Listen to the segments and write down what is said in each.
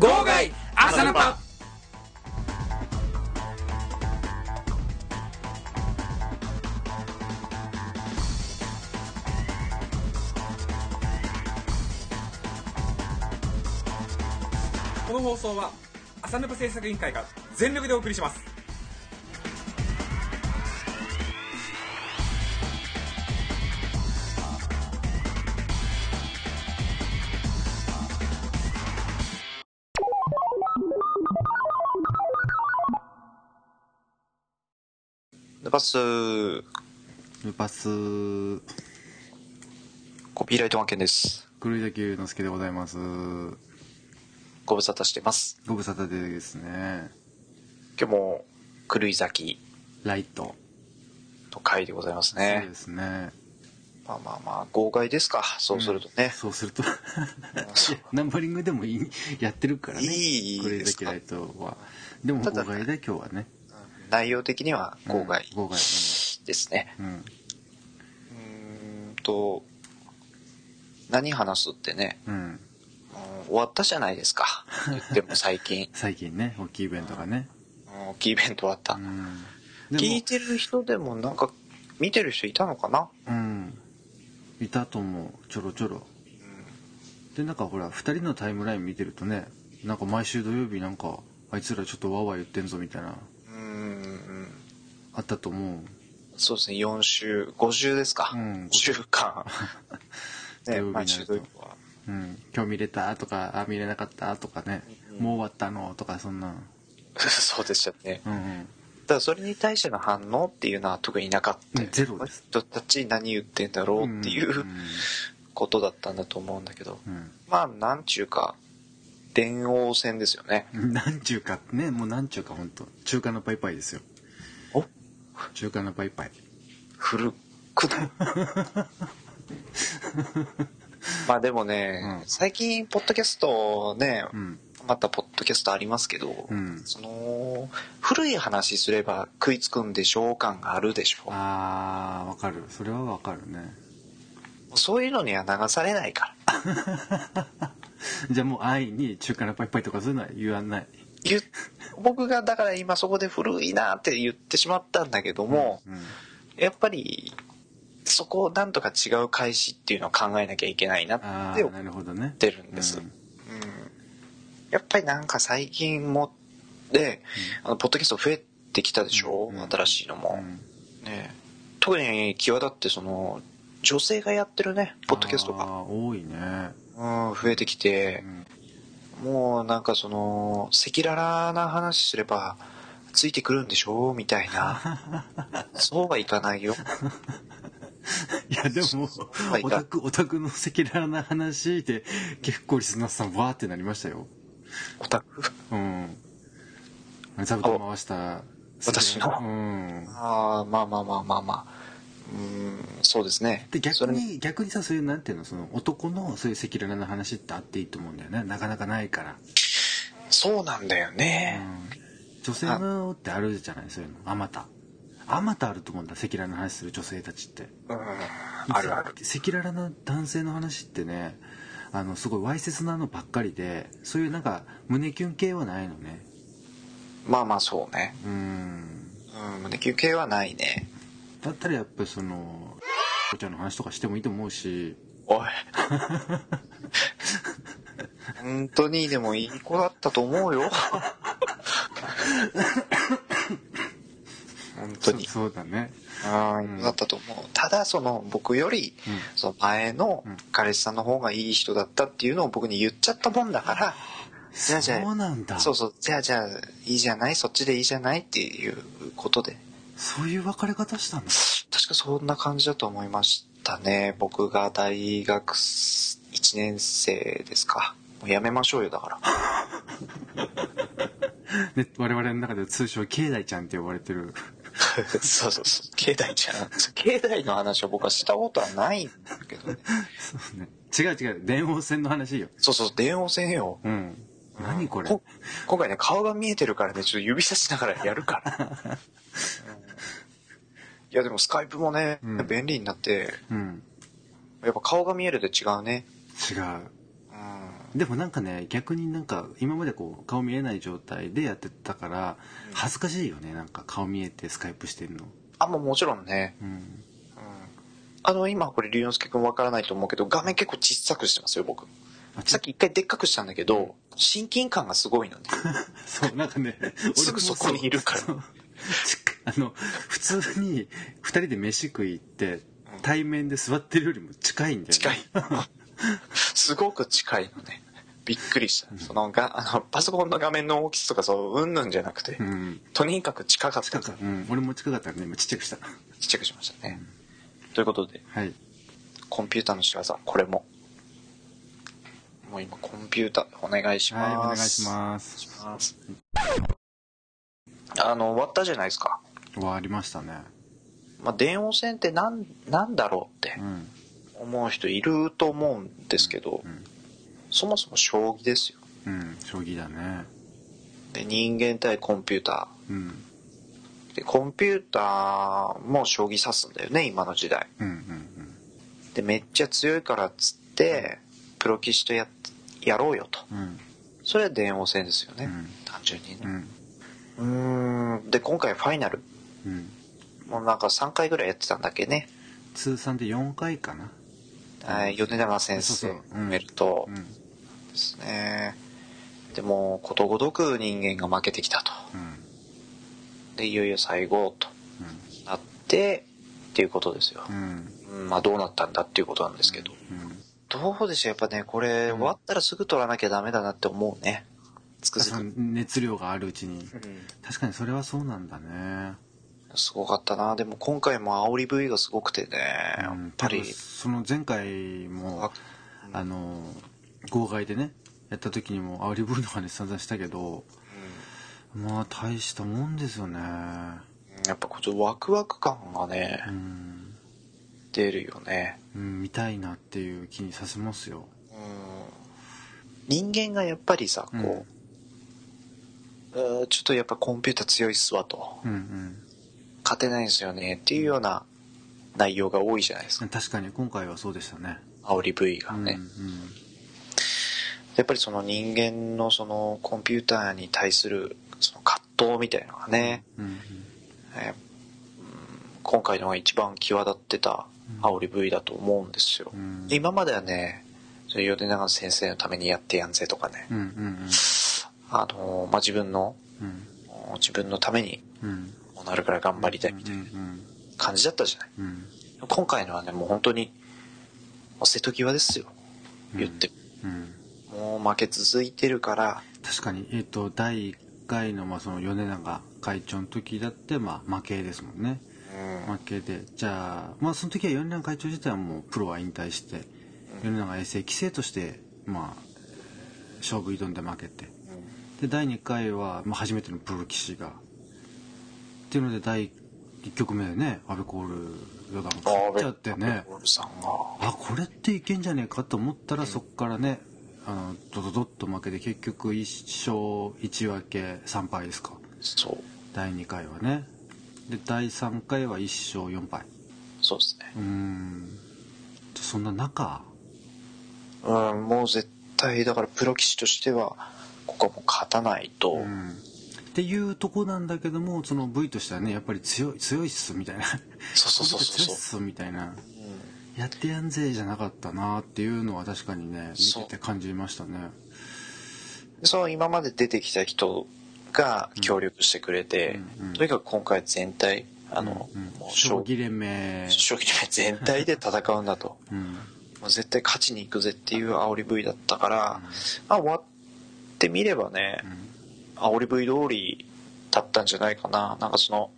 号外朝ナパこの放送は朝ナパ制作委員会が全力でお送りします。ヌパスルパス。コピーライト案件です。黒井崎之助でございます。ご無沙汰してます。ご無沙汰でですね。今日も狂い咲きライト、の回でございますそうねですね。まあまあまあ号外ですか。そうするとね、そうすると。ナンバリングでもいい。やってるからね。いいですか。崎ライトは。でもただ号外で今日はね内容的には号外ですね、うん、うん。うーんと何話すってね、うん。うん終わったじゃないですか。言っても最近。最近ね大きいイベントがね。うん大きいイベント終わった、うん。聞いでてる人でもなんか見てる人いたのかな？もうん。いたと思う。ちょろちょろ。でなんかほら2人のタイムライン見てるとねなんか毎週土曜日なんかあいつらちょっとわーわー言ってんぞみたいなあったと思う。そうですね。4週5週ですか、うん週。間 ね毎週土曜日は。うん、今日見れたとかあ見れなかったとかね、うんもう終わったのとかそんな。そうでしたね。うんうん。だからそれに対しての反応っていうのは特になかった。ゼロです。人たち何言ってんだろうっていううんことだったんだと思うんだけど。うん。まあなんちゅうか電王戦ですよね。う んなんちゅうかね。もうなんちゅうか本当中華のパイパイですよ。お中華のパイパイ。古くない。まあでもね、うん。最近ポッドキャストね、うん。またポッドキャストありますけど、うん。その古い話すれば食いつくんでしょう感があるでしょあーわかる。それはわかるね。そういうのには流されないから。じゃあもう安易に中華のパイパイとかそういうのは言わない僕がだから今そこで古いなって言ってしまったんだけども、うんやっぱりそこをなんとか違う返しっていうのを考えなきゃいけないなって思ってるんです、うんうん。やっぱりなんか最近もで、あのポッドキャスト増えてきたでしょ、うん。新しいのも、うん。ね。特に際立ってその女性がやってるねポッドキャストあが、ー多いね。うん、増えてきて。う、んもうなんかその赤裸々な話すればついてくるんでしょ？みたいな。そうはいかないよ。いやでもはいオタクオタクの赤裸々な話で結構リスナーさんわーってなりましたよ。オタク？うん。座布団回した私の？うん。ああまあまあまあまあまあ。うんそうですね。で逆に逆にさそういうなんていうのその男のそういう赤裸々な話ってあっていいと思うんだよね。なかなかないから、そうなんだようね、ん、女性のってあるじゃないそういうの。あまた。あまたあると思うんだ赤裸々な話する女性たちって。うん、あるある。赤裸々な男性の話ってねあのすごいわいせつなのばっかりでそういうなんか胸キュン系はないのね。まあまあそうね。うん。うん胸キュン系はないね。だったらやっぱりそのおちゃんの話とかしてもいいと思うし。おい。本当にでもいい子だったと思うよ。本当に。そうだね。ああ、だったと思う。ただ、その、僕より、うん。その前のうん。彼氏さんの方がいい人だったっていうのを僕に言っちゃったもんだから、じゃあじゃあそうなんだ。そうそう、じゃあじゃあ、いいじゃない？そっちでいいじゃない？っていうことで。そういう別れ方したんだ確かそんな感じだと思いましたね。僕が大学1年生ですか。もうやめましょうよ、だから。ね、我々の中では通称境内ちゃんって呼ばれてる そうそうそう。境内ちゃん。境内の話は僕はしたことはないんだけどね。そうね違う違う電王戦の話よそうそう、電話線よ。うん何これこ今回ね顔が見えてるからねちょっと指さしながらやるから、うんいやでもスカイプもね、うん。便利になってうん。やっぱ顔が見えるで違うね。違う。うんでもなんかね逆になんか今までこう顔見えない状態でやってたから恥ずかしいよねなんか顔見えてスカイプしてるの。あもうもちろんね、うん。うん、あの今これ龍之介君わからないと思うけど画面結構小さくしてますよ僕。あさっき一回でっかくしたんだけど親近感がすごいのね。そうなんかね すぐそこにいるからあの普通に2人で飯食い行って対面で座ってるよりも近いんだよね。近い。すごく近いのね。びっくりした、そのがあのパソコンの画面の大きさとかそううんぬんじゃなくて、うん。とにかく近かった。うん。俺も近かったらね。今ちっちゃくした。ちっちゃくしましたね、ということではい。コンピューターの仕業これも。もう今コンピューターお願いします。はいお願いします。します。あの終わったじゃないですか、終わりましたね。まあ、電王戦ってなんなんだろうってうん。思う人いると思うんですけど、うん。そもそも将棋ですよ。うん将棋だね。で人間対コンピュータうん。ーでコンピューターも将棋指すんだよね今の時代。うんうんでめっちゃ強いからっつってプロ棋士とややろうよと。うんうん。それは電王戦ですよね、うん。単純にね。うん。うーん。で今回ファイナルうん。もうなんか3回ぐらいやってたんだっけね、通算で4回かな。はい米長先生そうそう。うん。ですね、でもことごとく人間が負けてきたと。うん。でいよいよ最後となってっていうことですよ。う、ん。うん、まあどうなったんだっていうことなんですけど、うん。どうでしょうやっぱねこれ終わったらすぐ取らなきゃダメだなって思うね。つくづく、熱量があるうちに。うん。確かにそれはそうなんだねすごかったな。でも今回も煽り V がすごくてね、やっぱり。その前回もあの号外でねやった時にも煽り V の話散々したけどまあ大したもんですよね。やっぱこのワクワク感がね、うん、出るよね。うん、見たいなっていう気にさせますよ。人間がやっぱりさこう、うーちょっとやっぱコンピューター強いっすわと。うんうん勝てないんですよねっていうような内容が多いじゃないですか。確かに今回はそうでしたね。煽り V がうんね、やっぱりその人間のそのコンピューターに対するその葛藤みたいなのがね、うんうんえ今回のが一番際立ってた煽り V だと思うんですよ、うん。今まではね米長先生のためにやってやんぜとかね、うんうん。あのーまあ、自分のうん。自分のためにうんこうなるから頑張りたいみたいなうん感じだったじゃない。うん。今回のはねもう本当にもう瀬戸際ですよ。言って、うん。もう負け続いてるから。確かに。えっ、と第1回のまあその米長会長の時だってまあ負けですもんね。うん。負けでじゃあまあその時は米長会長自体はもうプロは引退して米長衛星棋聖としてまあ勝負挑んで負けて。で第2回は、まあ、初めてのプロ棋士がっていうので第1局目でね阿部コール四段勝っちゃってね。あこれっていけんじゃねえかと思ったら、そっからねあのドドドッと負けて結局1勝1分け3敗ですか。そう。第2回はね。で第3回は1勝4敗。そうですね。うーん。そんな中。うんもう絶対だからプロ棋士としてはここはもう勝たないと、うんっていうとこなんだけどもその V としてはねやっぱり強い強いっすみたいな。そうそうそうそう。強いっすみたいな。うんやってやんぜじゃなかったなっていうのは確かにね見てて感じましたね。でその今まで出てきた人が協力してくれて、うんうん。とにかく今回全体あの、うんもう将棋連盟。将棋連盟全体で戦うんだと。うん。もう絶対勝ちに行くぜっていう煽り V だったから、まあ終わってみればね、煽り V 通りだったんじゃないかな。なんかその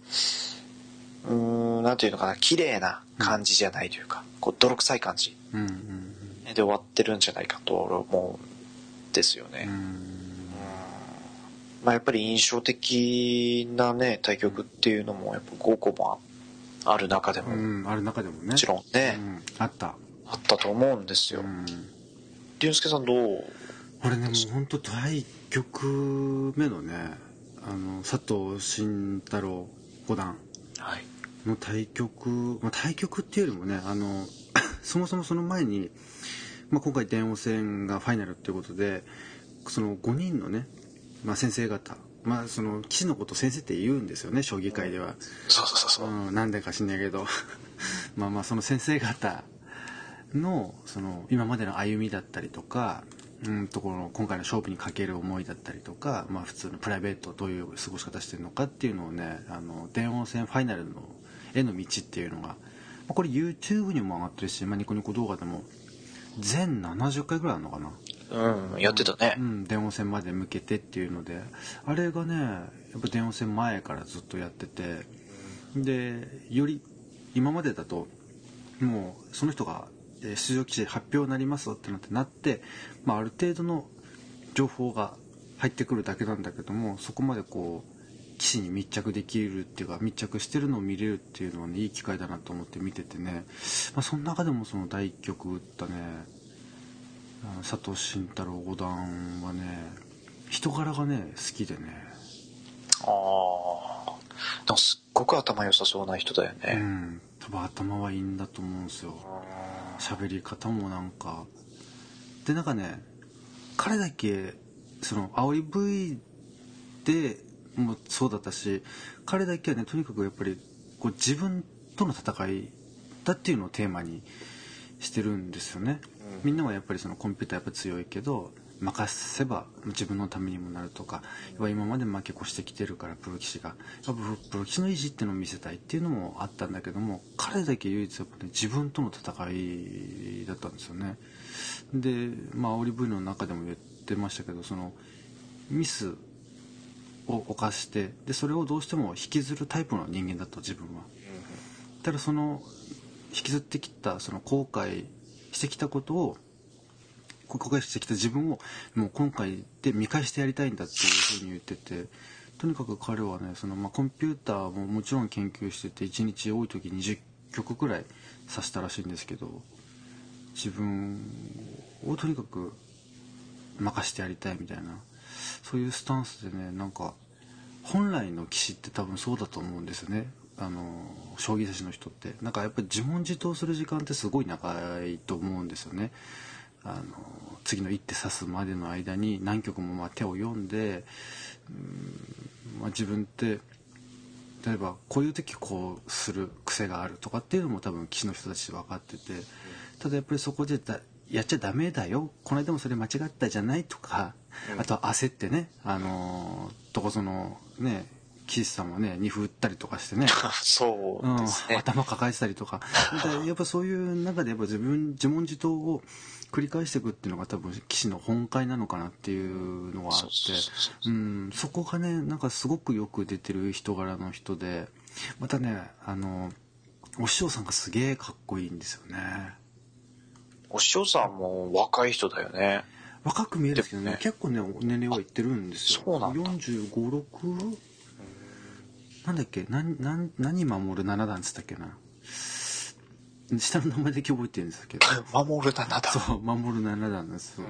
うーんなんていうのかな。綺麗な感じじゃないというか、こう泥臭い感じ。うんうんで終わってるんじゃないかと思うんですよね、うん。うんまあ、やっぱり印象的なね対局っていうのもやっぱ5個もある中でもうん、ある中でもね。もちろんね、うん、あった。あったと思うんですよ。うん。龍介さんどう？これねもう本当第1局目のねあの佐藤慎太郎五段はい。の対局、まあ、対局っていうよりもねあの そもそもその前に、まあ、今回電王戦がファイナルっていうことでその5人のね、まあ、先生方まあその棋士のこと先生って言うんですよね将棋界では、そうそうそうそう、うん、なんでか知んないけど。まあまあその先生方のその今までの歩みだったりとかうんとこの今回の勝負にかける思いだったりとか、まあ、普通のプライベートどういう過ごし方してるのかっていうのをねあの電王戦ファイナルのへの道っていうのが、まあ、これ YouTube にも上がってるし、まあ、ニコニコ動画でも全70回ぐらいあるのかな？うん、やってたねう。ん、電王戦まで向けてっていうのであれがねやっぱ電王戦前からずっとやっててでより今までだともうその人がえー出場記事発表になりますってなってなって、まあ、ある程度の情報が入ってくるだけなんだけどもそこまでこう棋士に密着できるっていうか密着してるのを見れるっていうのはねいい機会だなと思って見ててね、まあ、その中でもその第一局打ったね佐藤慎太郎五段はね人柄がね好きでね。ああ。でもすっごく頭良さそうな人だようね。ん。多分頭はいいんだと思うんですよ喋り方もなんか。でなんかね彼だけその煽り V でもそうだったし彼だけはねとにかくやっぱりこう自分との戦いだっていうのをテーマにしてるんですよね、みんなはやっぱりそのコンピューターやっぱ強いけど任せば自分のためにもなるとか今まで負け越してきてるからプロ棋士がやっぱプロ棋士の意地っていうのを見せたいっていうのもあったんだけども彼だけ唯一やっぱ、ね、自分との戦いだったんですよね。でまあ煽り V の中でも言ってましたけどそのミスを犯してでそれをどうしても引きずるタイプの人間だと自分は。ただその引きずってきたその後悔してきたことを後悔してきた自分をもう今回で見返してやりたいんだっていうふうに言っててとにかく彼はねその、まあ、コンピューターももちろん研究してて1日多い時20曲くらい指したらしいんですけど自分をとにかく任してやりたいみたいなそういうスタンスでねなんか本来の棋士って多分そうだと思うんですよね。あの将棋指しの人って。なんかやっぱり自問自答する時間ってすごい長いと思うんですよね。あの次の一手指すまでの間に何局もまあ手を読んでうん、まあ、自分って例えばこういう時こうする癖があるとかっていうのも多分棋士の人たち分かっててただやっぱりそこでだやっちゃダメだよ。この間もそれ間違ったじゃないとか、あとは焦ってねあのどこそのね岸さんもね二歩打ったりとかしてね。そううんですね。頭抱えてたりとか。やっぱそういう中でやっぱ自分自問自答を繰り返していくっていうのが多分棋士の本会なのかなっていうのがあってそこがねなんかすごくよく出てる人柄の人でまたねあのお師匠さんがすげえかっこいいんですよね。お師匠さんも若い人だよね。若く見えるんですけどねね。結構ね年齢はいってるんですよ。そうなんだ。4 5 6なんだっけ？何何何守る七段っつったっけな？下の名前だけ覚えてるんですけど。守る七だ。そう守る七段ですよ。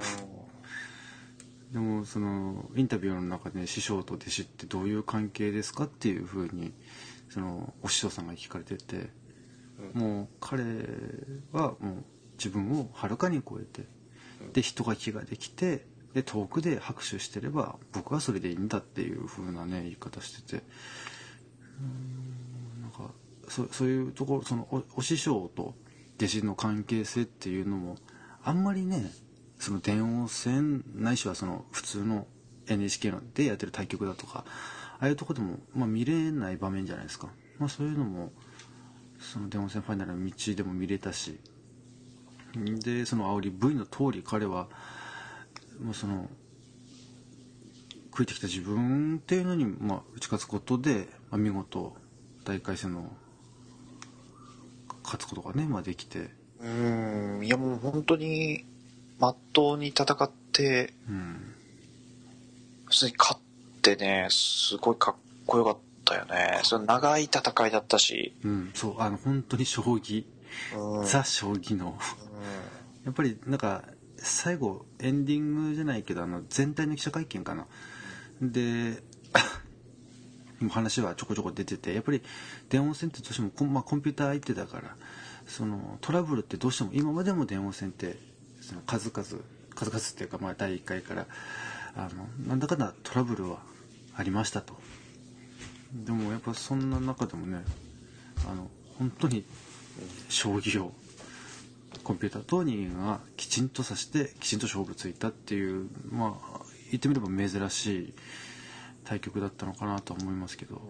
でもそのインタビューの中で師匠と弟子ってどういう関係ですかっていうふうにそのお師匠さんが聞かれてて、もう彼はもう自分をはるかに超えてで人が気ができてで遠くで拍手してれば僕はそれでいいんだっていうふうなね言い方しててそそういうところそのおお師匠と弟子の関係性っていうのもあんまりねその電王戦ないしはその普通の NHK でやってる対局だとかああいうとこでも、まあ、見れない場面じゃないですか、まあ、そういうのもその電王戦ファイナルの道でも見れたし。でその煽り V の通り彼はもうその食いてきた自分っていうのに、まあ、打ち勝つことで、まあ、見事大会戦の勝つことがね、まあ、できて、うん。いやもう本当に、まっとうに戦って、うん、普通に勝ってね、すごいかっこよかったよね。その長い戦いだったし。うん、そうあの本当に将棋、うん。ザ将棋のやっぱりなんか最後エンディングじゃないけどあの全体の記者会見かなで話はちょこちょこ出ててやっぱり電王戦ってどうしてもコン,、まあ、コンピューター相手だからそのトラブルってどうしても今までも電王戦ってその数々数々っていうかまあ第1回からあのなんだかんだトラブルはありましたと。でもやっぱそんな中でもねあの本当に将棋をコンピューターと人間がきちんと指してきちんと勝負ついたっていうまあ言ってみれば珍しい対局だったのかなと思いますけど、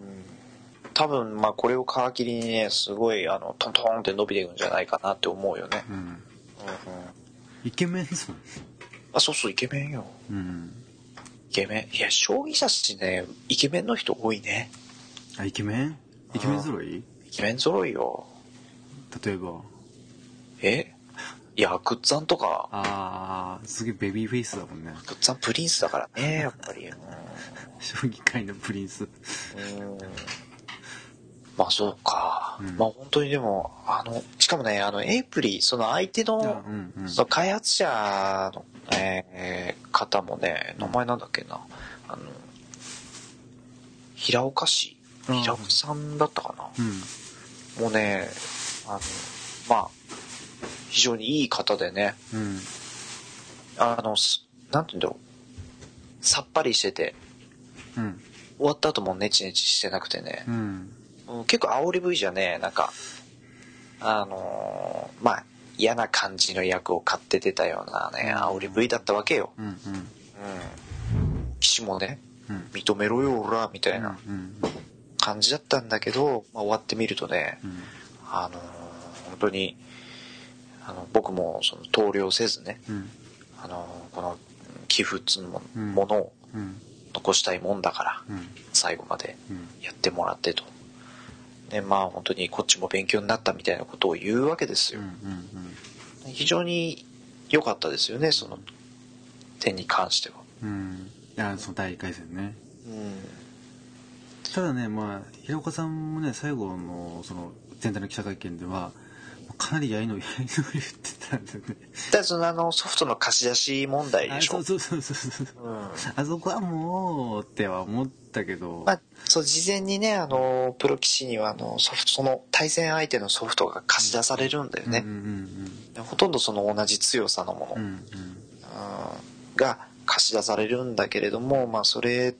多分まあこれを皮切りにねすごいあのトントンって伸びていくんじゃないかなって思うよね、うん、うんうん、イケメンですもんあそうそうイケメンよ。うん。イケメン。いや将棋指しねイケメンの人多いね。あイケメン？イケメン揃い？イケメン揃いよ。例えば。え？いやグッザンとか。ああすげえベビーフェイスだもんね。グッザンプリンスだからねやっぱり。うん。将棋界のプリンス。うん。まあそうか、うん。まあ本当にでもあのしかもねあのエイプリその相手の,、あうんうん。その開発者の、えー方もね名前なんだっけな。あの平岡市？うん。平岡さんだったかな、うん。もうねあのまあ非常にいい方でね。うん。あのすなんて言うんだろう。さっぱりしてて。うん。終わった後もネチネチしてなくてね、うん。うん結構煽り V じゃねなんかあのーまあ嫌な感じの役を買って出たようなね煽り V だったわけよ、うんうん。うん、もねうん。認めろよおらみたいなうん。感じだったんだけど、まあ、終わってみるとねうん。あのー本当にあの僕もその投了せずねうんあのーこの寄付っつうものをうん残したいもんだからうん最後までうんやってもらってと。ね、まあ本当にこっちも勉強になったみたいなことを言うわけですよ。うん非常に良かったですよね、その点に関しては。うんうんいやその第1回戦ねうん。ただねまあ平岡さんもね最後のその全体の記者会見ではかなりやいのやいの言ってたんだよね。だそのあのソフトの貸し出し問題でしょ？あそうそうそうそうそう。うん。あそこはもうっては思ったけど、まあ、そう、事前にね、あの、プロ棋士には、あの、ソフト、その対戦相手のソフトが貸し出されるんだよね。うん。うんでほとんどその同じ強さのもの、うんうん。うん。が貸し出されるんだけれども、まあ、それっ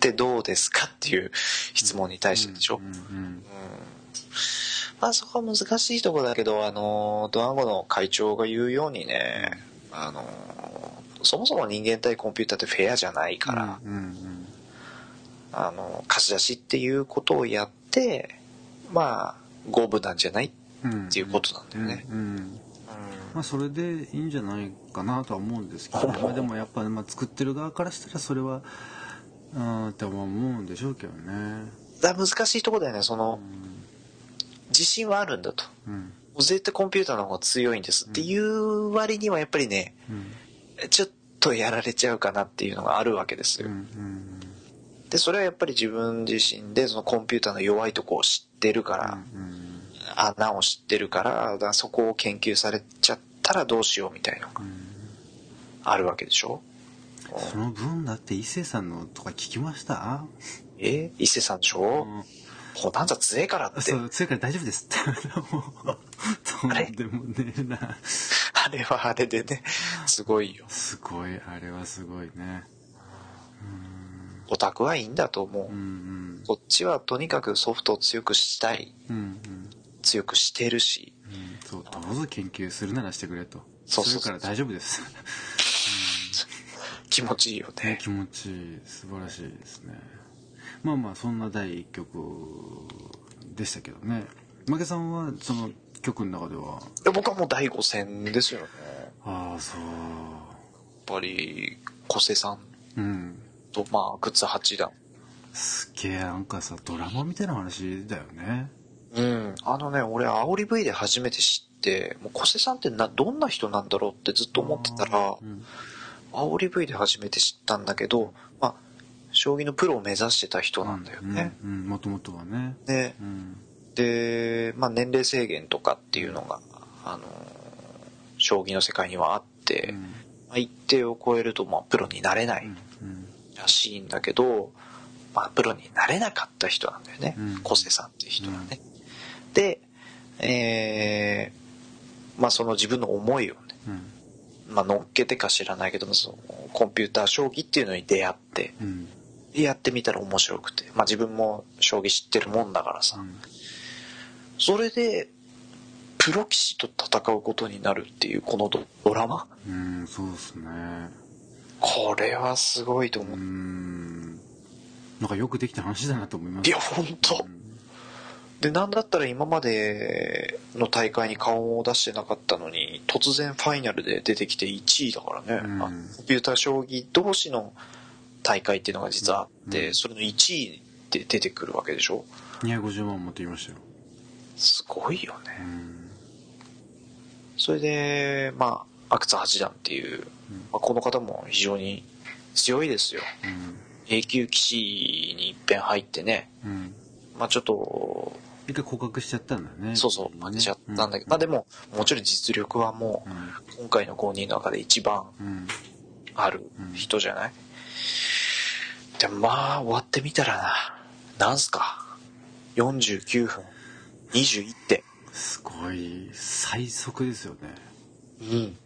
てどうですかっていう質問に対してでしょ？うあそこは難しいところだけど、あの、ドワンゴの会長が言うようにね、あの、そもそも人間対コンピューターってフェアじゃないから、うんうんあの、貸し出しっていうことをやって、まあ、五分なんじゃないっうんていうことなんだよね。うんうんうん。まあそれでいいんじゃないかなとは思うんですけど、ま。あでもやっぱ、まあ、作ってる側からしたらそれはうんって思うんでしょうけどね。難しいところだよね、その、自信はあるんだと。うん。もう絶対コンピューターの方が強いんですっていう割にはやっぱりね、うん。ちょっとやられちゃうかなっていうのがあるわけですよ。うんうんで、それはやっぱり自分自身でそのコンピューターの弱いとこを知ってるから、うん穴を知ってるから、だからそこを研究されちゃったらどうしようみたいなあるわけでしょ？その分だって伊勢さんのとか聞きました？え？伊勢さんでしょ？うんポタンザ強えからって。そ。う強いから大丈夫ですって。もうとんあれでもねえな。あれはあれでね、すごいよ。すごいあれはすごいね。オタクはいいんだと思う。うんうん。こっちはとにかくソフトを強くしたい。うんうん。強くしてるし。うん。そうどうぞ研究するならしてくれと。そうそうそう。するから大丈夫です。気持ちいいよねね。気持ちいい。素晴らしいですねまあまあそんな第一局でしたけどね。負けさんはその局の中では。僕はもう第5戦ですよね。やっああそう。ぱり、小瀬さん。うん。と、まあ、靴八段。すっげえなんかさドラマみたいな話だよね。うん。あのね、俺、煽り V で初めて知って、もう小瀬さんってな、どんな人なんだろうってずっと思ってたら、うん。煽り V で初めて知ったんだけど、まあ、将棋のプロを目指してた人なんだよね。もともとはね。でうん。で、まあ、年齢制限とかっていうのが、あの、将棋の世界にはあって、うん。まあ、一定を超えると、まあ、プロになれないうんらしいんだけど、まあ、プロになれなかった人なんだよね。うん。小瀬さんっていう人はね。で、えーまあその自分の思いをね、うん。まあ、乗っけてか知らないけどもそのコンピューター将棋っていうのに出会ってうんでやってみたら面白くて、まあ、自分も将棋知ってるもんだからさ、うん。それでプロ棋士と戦うことになるっていうこのドドラマ？うんそうですね。これはすごいと思う。う、ん。なんかよくできた話だなと思います。いや本当でなんだったら今までの大会に顔を出してなかったのに突然ファイナルで出てきて1位だからね、うん。あコンピューター将棋同士の大会っていうのが実はあって、うん。それの1位で出てくるわけでしょ？250万持ってきましたよ。すごいよね。うん。それでまあ阿久津八段っていう、まあ、この方も非常に強いですよ。うん。A 級棋士にいっぺん入ってね。うん。まあちょっと一回降格しちゃったんだよね。そうそう負けちゃったんだけど、まあでももちろん実力はもう今回の5人の中で一番うん。うん。ある人じゃない、でもまあ終わってみたらな。なんすか？49分。21手すごい最速ですよね。うん。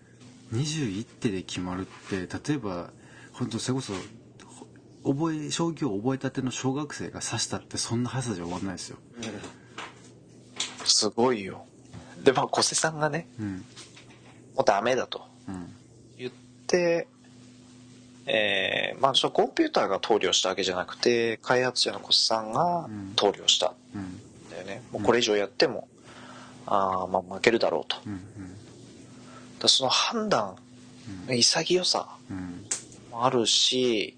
21手で決まるって例えば本当それこそ覚え将棋を覚えたての小学生が指したってそんな速さじゃ終わんないですよ。すごいよ。でまあ小瀬さんがねうん。もうダメだとうん。言ってえーまあそのコンピューターが投了したわけじゃなくて開発者の小瀬さんがうん。投了したんうんだよね、もうこれ以上やってもあーまあ負けるだろうと。だかうん。らその判断潔さうん。もあるし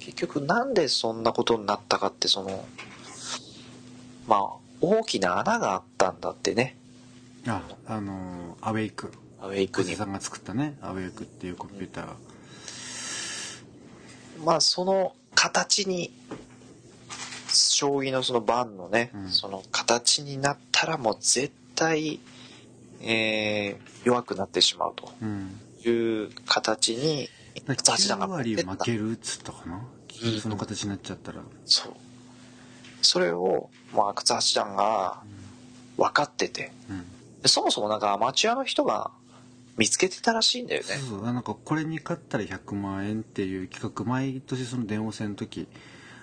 結局なんでそんなことになったかってそのまあ大きな穴があったんだってね。ああのーアウェイク。アウェイクに。さんが作ったねアウェイクっていうコンピューター。がまあその形に将棋のその盤のね、うん。その形になったらもう絶対、えー弱くなってしまうとうん。いう形にだから9八段が持って割負けるっつったかな？うん。その形になっちゃったら。そう。それをもう阿久津八段が分かってて。うん。でそもそもなんかアマチュアの人が見つけてたらしいんだよね。そうそう。なんかこれに勝ったら100万円っていう企画毎年その電王戦の時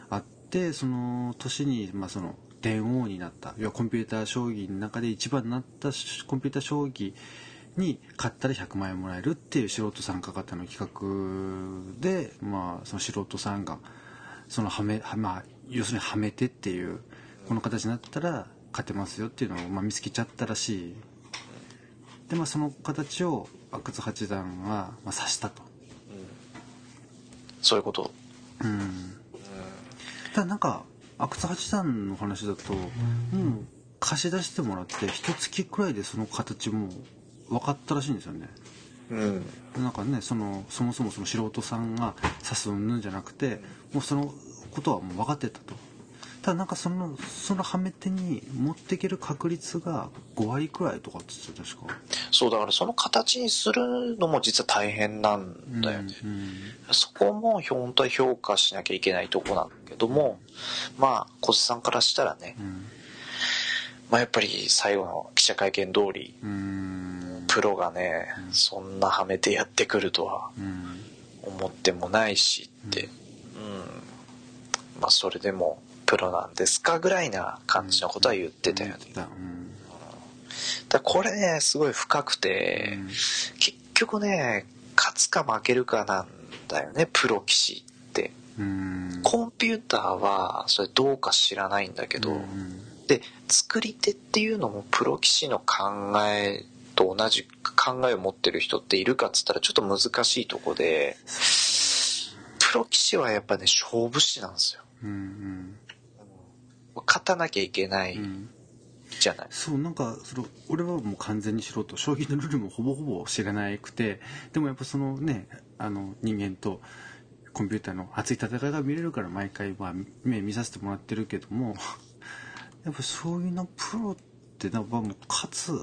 あってその年にまあその電王になった。要はコンピューター将棋の中で一番になったコンピューター将棋に勝ったら100万円もらえるっていう素人参加型の企画でまあその素人さんがそのはめはまあ要するにはめてっていうこの形になったら勝てますよっていうのをまあ見つけちゃったらしい。でまあその形を阿久津八段は、まあ、指したと。そういうこと。うん。ただなんか阿久津八段の話だともう貸し出してもらって一月くらいでその形も分かったらしいんですよね。うん。なんかねそのそもそもその素人さんが指すうんぬんじゃなくてもうそのことはもう分かってたとただなんかそのそのはめ手に持っていける確率が5割くらいとかって言ってた確かそうだからその形にするのも実は大変なんだよね、うんそこも本当は評価しなきゃいけないとこなんだけどもまあ小瀬さんからしたらね、うん。まあ、やっぱり最後の記者会見通りうん。プロがね、そんなはめてやってくるとはうん。思ってもないしって、うん。まあそれでもプロなんですかぐらいな感じのことは言ってたよね、だからこれねすごい深くて、うん。結局ね勝つか負けるかなんだよねプロ棋士って。うん。コンピューターはそれどうか知らないんだけど、うん。で作り手っていうのもプロ棋士の考えと同じ考えを持ってる人っているかっつったらちょっと難しいとこでプロ棋士はやっぱね勝負師なんですよ。うん勝たなきゃいけないうん。うんじゃない、そうなんかその俺はもう完全に素人。将棋のルールもほぼほぼ知らなくて。でもやっぱそのねあの人間とコンピューターの熱い戦いが見れるから毎回まあ目見させてもらってるけども やっぱ将棋のプロってやっぱもう勝つっ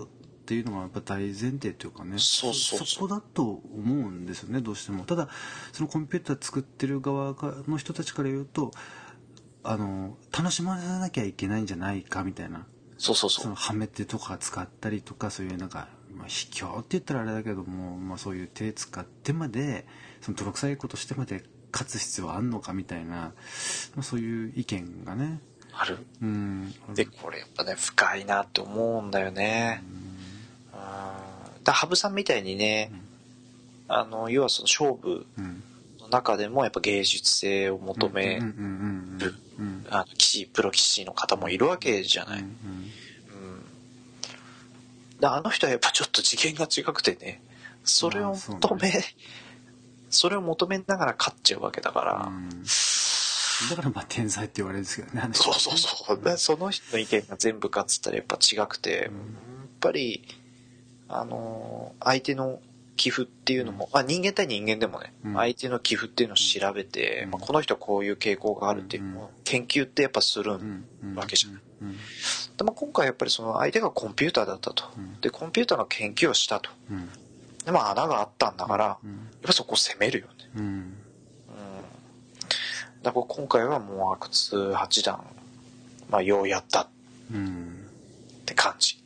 ていうのがやっぱ大前提というかね。そうそうそう。そこだと思うんですよねどうしても。ただそのコンピューター作ってる側がの人たちから言うとあの楽しませなきゃいけないんじゃないかみたいな。そうそうそそうのはめ手とか使ったりとかそういうなんか、まあ、卑怯って言ったらあれだけども、まあ、そういう手使ってまでその泥臭いことしてまで勝つ必要あんのかみたいな、まあ、そういう意見がね。ある。うん。でこれやっぱね深いなって思うんだよね。うん。だ羽生さんみたいにね、あの要はその勝負うんの中でもやっぱ芸術性を求めうんうんうんるうんあの棋士プロ棋士の方もいるわけじゃない、うんうんであの人はやっぱちょっと次元が違くてねそれを求め、それを求めながら勝っちゃうわけだから、うん。だからまあ天才って言われるんですけどねそうそうそう。でその人の意見が全部勝つったらやっぱ違くて、やっぱりあのー相手の寄付っていうのも、あ人間対人間でもね、うん。相手の寄付っていうのを調べて、うん。まあ、この人はこういう傾向があるっていうのを研究ってやっぱするわけじゃない。うん。でも今回やっぱりその相手がコンピューターだったと。うん。で、コンピューターの研究をしたと。うん。で、まあ穴があったんだから、やうん。っぱそこを攻めるよね。うん。うん。だから今回はもう阿久津八段、まあようやったっうん。て感じ。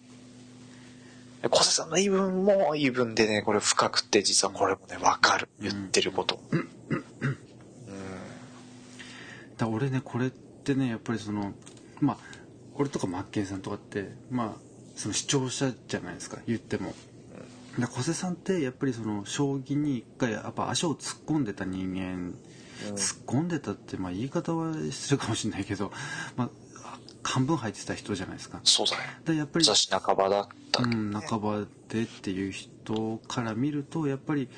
で小瀬さんの言い分も言い分でね、これ深くて実はこれもね、わかる。言ってること。うん。だ俺ねこれってねやっぱりそのまあ俺とかマッケンさんとかってまあその視聴者じゃないですか言っても。だ小瀬さんってやっぱりその将棋に一回やっぱ足を突っ込んでた人間突っ込んでたってまあ言い方は失礼かもしれないけど、まあ、半分入ってた人じゃないですか。そうだね。だやっぱり雑誌半ばだったけど、うん、半ばでっていう人から見るとやっぱり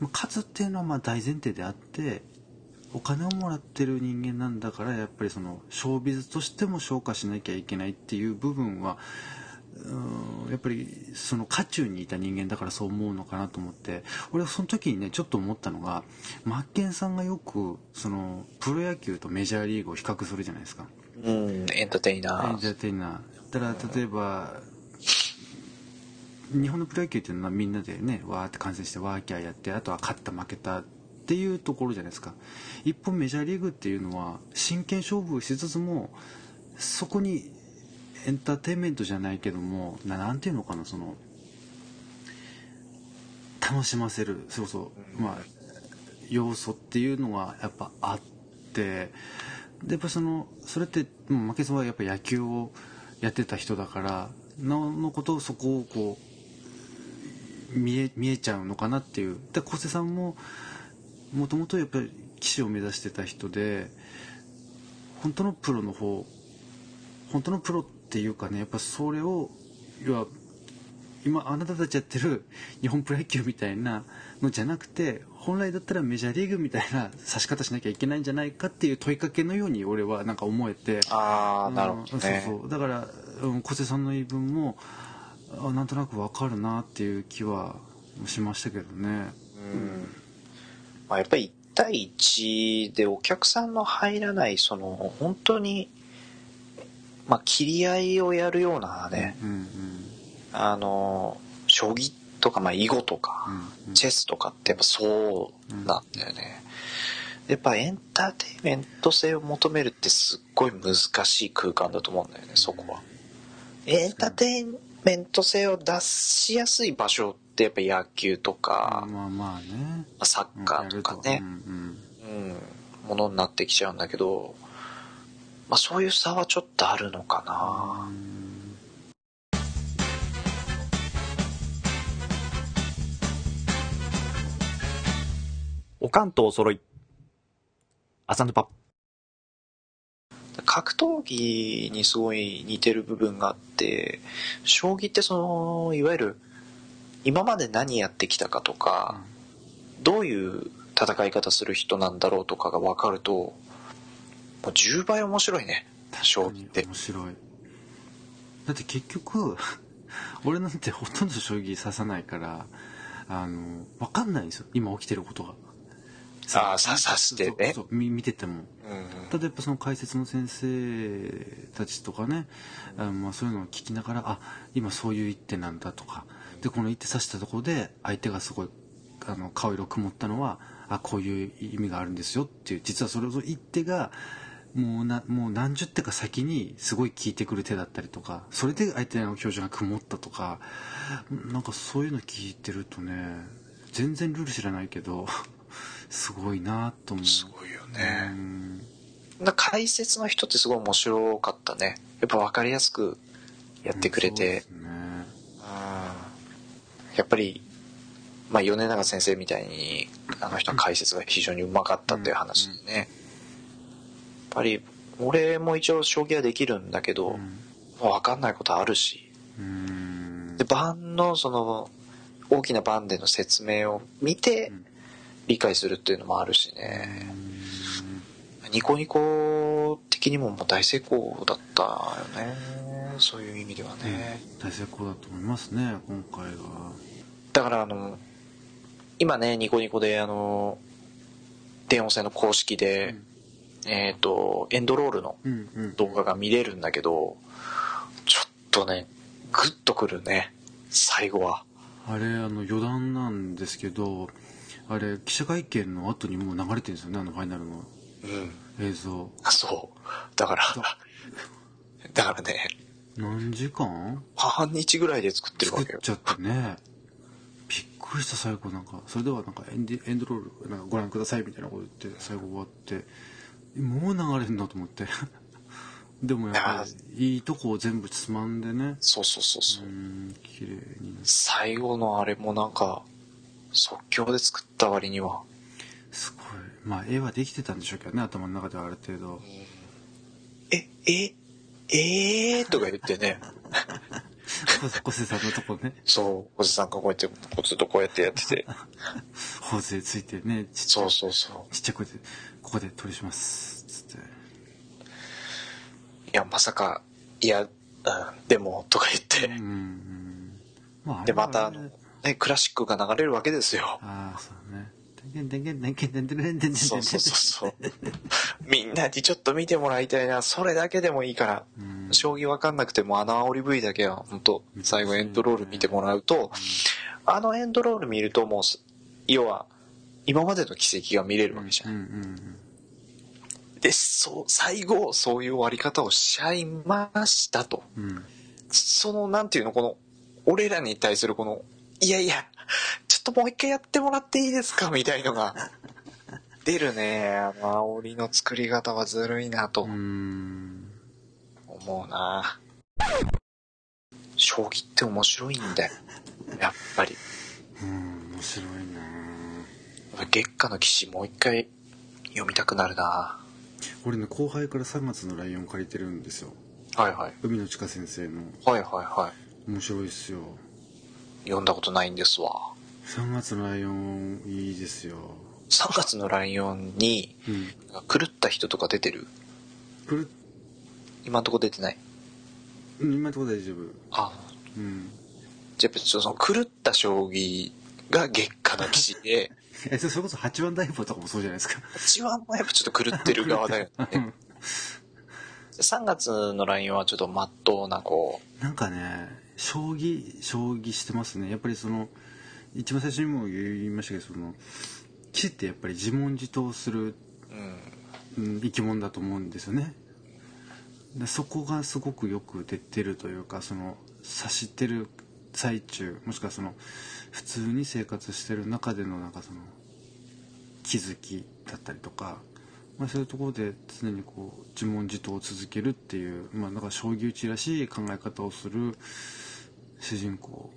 まあ勝つっていうのはまあ大前提であってお金をもらってる人間なんだからやっぱりそのショービズとしても消化しなきゃいけないっていう部分はうんやっぱりその渦中にいた人間だからそう思うのかなと思って俺はその時にねちょっと思ったのがマッケンさんがよくそのプロ野球とメジャーリーグを比較するじゃないですか。うん、エンターテイナー。エンターテイナーだから例えば日本のプロ野球っていうのはみんなでねわーって観戦してワーキャーやってあとは勝った負けたっていうところじゃないですか一方メジャーリーグっていうのは真剣勝負しつつもそこにエンターテインメントじゃないけどもななんていうのかなその楽しませるそうそうまあ要素っていうのがやっぱあってやっぱそのそれって負けさんはやっぱ野球をやってた人だからののことそこをこう見え見えちゃうのかなっていう。で小瀬さんももともとやっぱり棋士を目指してた人で本当のプロの方本当のプロっていうかねやっぱそれを要は今あなたたちやってる日本プロ野球みたいなのじゃなくて本来だったらメジャーリーグみたいな指し方しなきゃいけないんじゃないかっていう問いかけのように俺はなんか思えて。ああ、なるほどね。うんそうそう。だから、うん、小瀬さんの言い分もあなんとなくわかるなっていう気はしましたけどね。うん。まあ、やっぱり1対1でお客さんの入らないその本当に、まあ、切り合いをやるようなね、うんうんあの将棋とか、まあ、囲碁とか、チェスとかってやっぱそうなんだよね、やっぱエンターテインメント性を求めるってすっごい難しい空間だと思うんだよねそこは。エンターテインメント性を出しやすい場所ってやっぱ野球とか、まあまあね。サッカーとかね。うん、ものになってきちゃうんだけど、まあそういう差はちょっとあるのかな。おかんとお揃い。朝ヌパ。格闘技にすごい似てる部分があって、将棋ってその、いわゆる、今まで何やってきたかとか、どういう戦い方する人なんだろうとかが分かると、もう10倍面白いね、将棋って面。白いだって結局 俺なんてほとんど将棋指さないからあの分かんないんですよ今起きてることがああ、さ、さしてねそう。見てても。うん。ただやっぱその解説の先生たちとかねあのまあそういうのを聞きながらあ今そういう一手なんだとか。でこの一手指したところで相手がすごいあの顔色曇ったのはあこういう意味があるんですよっていう。実はそれぞれ一手がもうなもう何十手か先にすごい効いてくる手だったりとかそれで相手の表情が曇ったとかなんかそういうの聞いてるとね全然ルール知らないけどすごいなと思う。すごいようね。解説の人ってすごい面白かったね。やっぱ分かりやすくやってくれて。そうで、すねやっぱり、まあ、米長先生みたいにあの人の解説が非常にうまかったっていう話でね、やっぱり俺も一応将棋はできるんだけど、うん。分かんないことあるし。うん。で盤のその大きな盤での説明を見てうん理解するっていうのもあるしね、ニコニコ的にももう大成功だったよね。そういう意味ではね、大成功だと思いますね今回は。だからあの今ねニコニコであの電王戦の公式で、えっ、とエンドロールのうんうん。動画が見れるんだけどちょっとねグッとくるね最後は。あれあの余談なんですけどあれ記者会見の後にもう流れてるんですよねあのファイナルのうん。映像。そう。だからだ。からね。何時間？半日ぐらいで作ってるわけよ。作っちゃってね。びっくりした最後なんか。それではなんかエンディエンドロールなんかご覧くださいみたいなこと言って最後終わって。もう流れるんだと思って。でもやっぱりいいとこを全部つまんでね。そうそうそうそう。う、ん綺麗に。最後のあれもなんか即興で作った割には。すごい。まあ絵はできてたんでしょうけどね頭の中ではある程度。えええー、とか言ってね。小瀬さんのとこね。そうおじさんがこうやってこうずっとこうやってやってて。頬杖ついてねちっちゃそういそうそちっちゃい声で「ここで取りします」つって。ういやまさかいや、うん、でもとか言って、うんうんまあではまたあの、ね、クラシックが流れるわけですよ。ああ、そうね。そうそうそう。みんなにちょっと見てもらいたいな。それだけでもいいから。将棋わかんなくてもあの煽り V だけは、本当最後エンドロール見てもらうと、あのエンドロール見るともう、要は、今までの奇跡が見れるわけじゃない。で、そう、最後、そういう終わり方をしちゃいましたと。その、なんていうの、この、俺らに対するこのいやいやちょっともう一回やってもらっていいですか？みたいのが。出るね。煽りの作り方はずるいなと。うん。思うな。将棋って面白いんだよ。やっぱり。うん面白いな月下の騎士もう一回読みたくなるな。俺ね後輩から3月のライオン借りてるんですよ。はいはい。海野千佳先生の。はいはいはい。面白いっすよ読んだことないんですわ。3月のライオンいいですよ。3月のライオンにうん。狂った人とか出てる？これ今んとこ出てない？うん今のところ大丈夫。あ。うん。じゃあその狂った将棋が月下の騎士で。えそれこそ八番大砲とかもそうじゃないですか。一番もやっぱちょっと狂ってる側だようね。ん3月のライオンはちょっとまっとうなこなんかね将棋将棋してますね。やっぱりその一番最初にも言いましたけどその棋士ってやっぱり自問自答する、う、うん、うん、生き物だと思うんですよね。でそこがすごくよく出てるというかその指してる最中もしくはその普通に生活してる中でのなんかその気づきだったりとか、まあ、そういうところで常にこう自問自答を続けるっていう、まあ、だから将棋打ちらしい考え方をする主人公。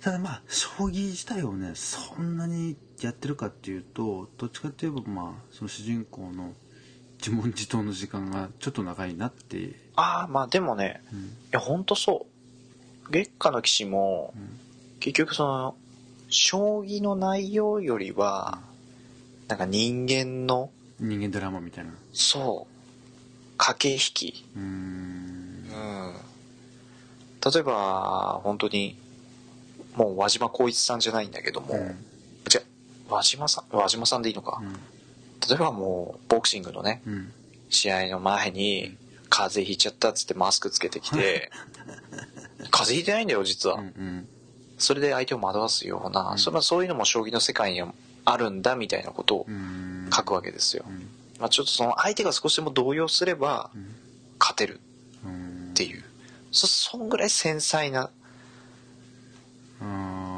ただまあ将棋自体をねそんなにやってるかっていうとどっちかっていえばまあその主人公の自問自答の時間がちょっと長いなって、ああまあでもねうん。いやほんとそう。月下の騎士もうん。結局その将棋の内容よりはなんか人間の人間ドラマみたいな。そう。駆け引き。うーん。うん例えば本当にもう輪島光一さんじゃないんだけども、うん。じゃ輪島さん輪島さんでいいのか、例えばもうボクシングのねうん。うん試合の前に風邪ひいちゃったっつってマスクつけてきて 風邪ひいてないんだよ実は、うんうん。それで相手を惑わすような、それはそういうのも将棋の世界にはあるんだみたいなことをうん書くわけですよ、うん。まあ、ちょっとその相手が少しでも動揺すれば勝てるうん。っていう。そそんぐらい繊細な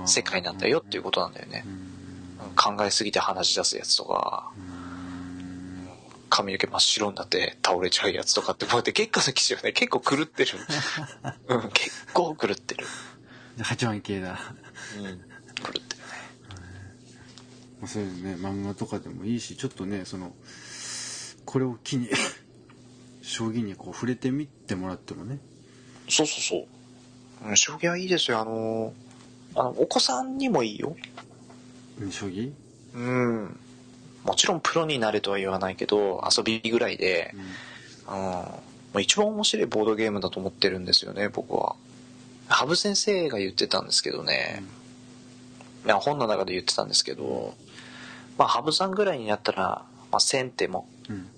世界なんだよっていうことなんだよね。うん。考えすぎて鼻血出すやつとか髪の毛真っ白になって倒れちゃうやつとかってこうやって結果の記事はね結構狂ってる。うん結構狂ってる。で8番系だ。うん。狂ってる。ねまあそういうね漫画とかでもいいしちょっとねそのこれを機に 将棋にこう触れてみてもらってもね。そうそうそう、うん、将棋はいいですよ。あのあのお子さんにもいいよ。うん将棋？うん。もちろんプロになれとは言わないけど遊びぐらいで、うん、もう一番面白いボードゲームだと思ってるんですよね僕は。羽生先生が言ってたんですけどね、いや本の中で言ってたんですけど、まあ、羽生さんぐらいになったら、まあ、先手も、うん。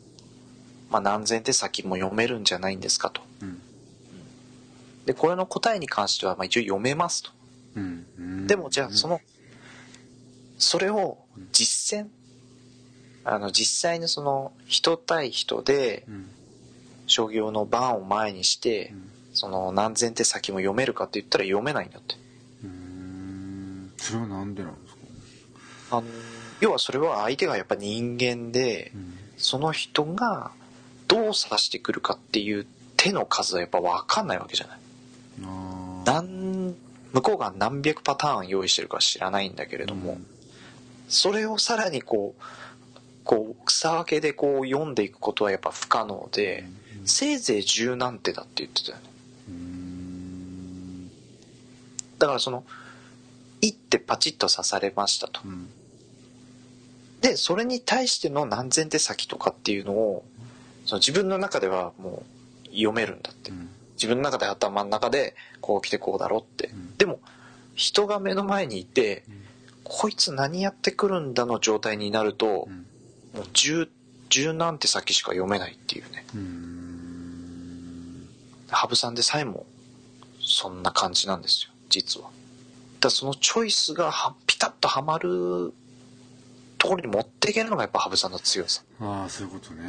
まあ、何千手先も読めるんじゃないんですかと。うん。でこれの答えに関してはまあ一応読めますと。でもじゃあそのそれを実践？あの実際にその人対人でうん。将棋の盤を前にしてうん。その何千手先も読めるかって言ったら読めないんだって。うん。それはなんでなんですか？あの要はそれは相手がやっぱ人間でうん。その人がどう指してくるかっていう手の数はやっぱ分かんないわけじゃない。あー。何向こうが何百パターン用意してるか知らないんだけれども、うん。それをさらにこうこう草分けでこう読んでいくことはやっぱ不可能で、せいぜい十何手だって言ってたよね。うん。だからその一手パチッと刺されましたと。うんでそれに対しての何千手先とかっていうのをその自分の中ではもう読めるんだって。うん。自分の中で頭の中でこう来てこうだろって、ん。でも人が目の前にいて、ん。こいつ何やってくるんだの状態になると、うん。もう十十何手先しか読めないっていうね。うん。羽生さんでさえもそんな感じなんですよ実は。だからそのチョイスがはピタッとはまるところに持っていけるのがやっぱ羽生さんの強さ。ああそういうことね。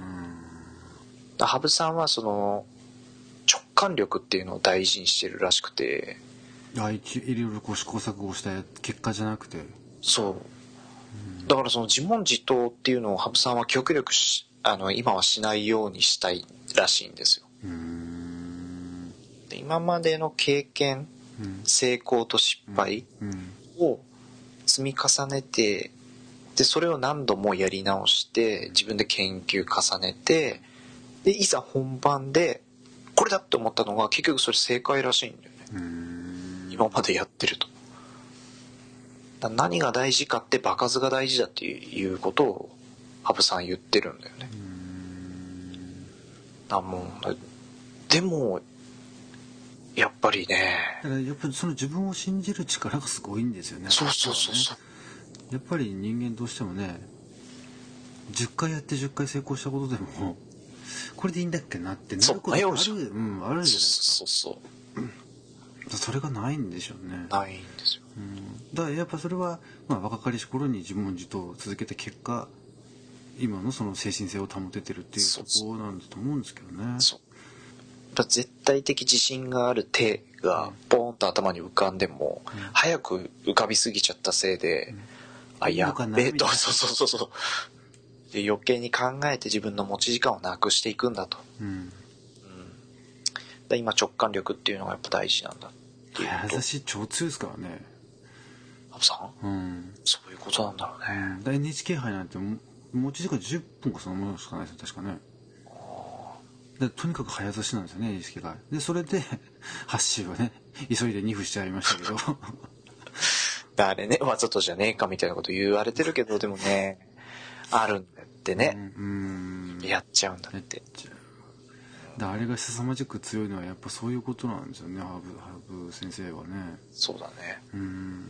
うん。羽生さんはその直感力っていうのを大事にしてるらしくて。あ一いろいろこう試行錯誤した結果じゃなくて。そう。だからその自問自答っていうのを羽生さんは極力しあの今はしないようにしたいらしいんですよ。うん。で今までの経験うん。成功と失敗うん。を積み重ねてでそれを何度もやり直して自分で研究重ねてでいざ本番でこれだって思ったのが結局それ正解らしいんだよね。うん。今までやってると。何が大事かって場数が大事だっていうことを羽生さん言ってるんだよね。だもうでもやっぱりね。だからやっぱりその自分を信じる力がすごいんですよね。そうそうそうそう。やっぱり人間どうしてもね10回やって10回成功したことでもこれでいいんだっけなってなることあるそうん。うんあるじゃないですそうそうかそれがないんでしょうね。ないんですよ。うん。だからやっぱそれは、まあ、若かりし頃に自問自答を続けた結果今のその精神性を保ててるっていうところなんだと思うんですけどね。そう絶対的自信がある手がポーンと頭に浮かんでも、早く浮かびすぎちゃったせいで、あやいいのかなべえとそうそうそうそうで余計に考えて自分の持ち時間をなくしていくんだと。うん。で今直感力っていうのがやっぱ大事なんだっていう早指し超強いですからね。羽生さん？うん。そういうことなんだろうね、だ NHK 杯なんても持ち時間10分かそのものしかないですよ確かねでとにかく早指しなんですよね NHK 杯でそれで 発信はね急いで2分しちゃいましたけど。だあれねわざとじゃねえかみたいなこと言われてるけどでもねあるんだってね、うん。やっちゃうんだって。だあれが凄まじく強いのはやっぱそういうことなんですよね羽生先生はね。そうだね。うん。